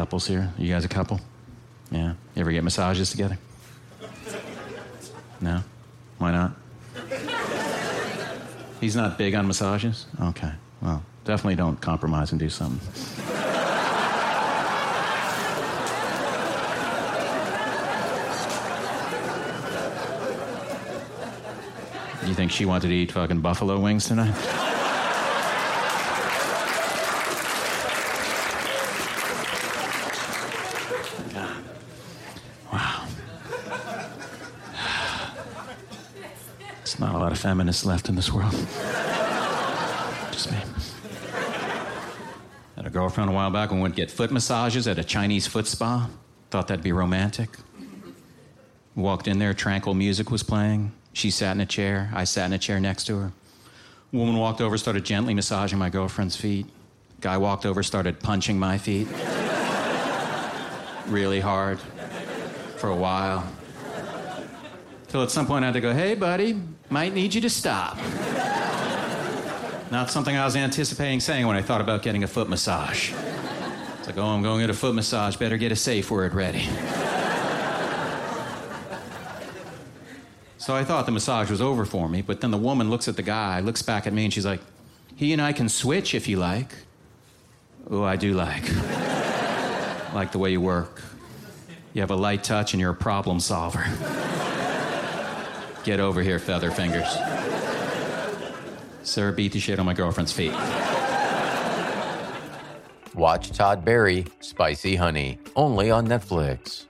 couples here. You guys a couple? Yeah. You ever get massages together? No? Why not? He's not big on massages? Okay. Well, definitely don't compromise and do something. You think she wanted to eat fucking buffalo wings tonight? God. Wow. There's not a lot of feminists left in this world. Just me. Had a girlfriend a while back and went get foot massages at a Chinese foot spa. Thought that'd be romantic. Walked in there, tranquil music was playing. She sat in a chair. I sat in a chair next to her. Woman walked over, started gently massaging my girlfriend's feet. Guy walked over, started punching my feet. Really hard for a while. Till at some point I had to go, hey, buddy, might need you to stop. Not something I was anticipating saying when I thought about getting a foot massage. It's like, oh, I'm going to get a foot massage, better get a safe word ready. So I thought the massage was over for me, but then the woman looks at the guy, looks back at me, and she's like, He and I can switch if you like. Oh, I do like. Like the way you work. You have a light touch and you're a problem solver. Get over here, feather fingers. Sarah beat the shit on my girlfriend's feet. Watch Todd Barry, Spicy Honey, only on Netflix.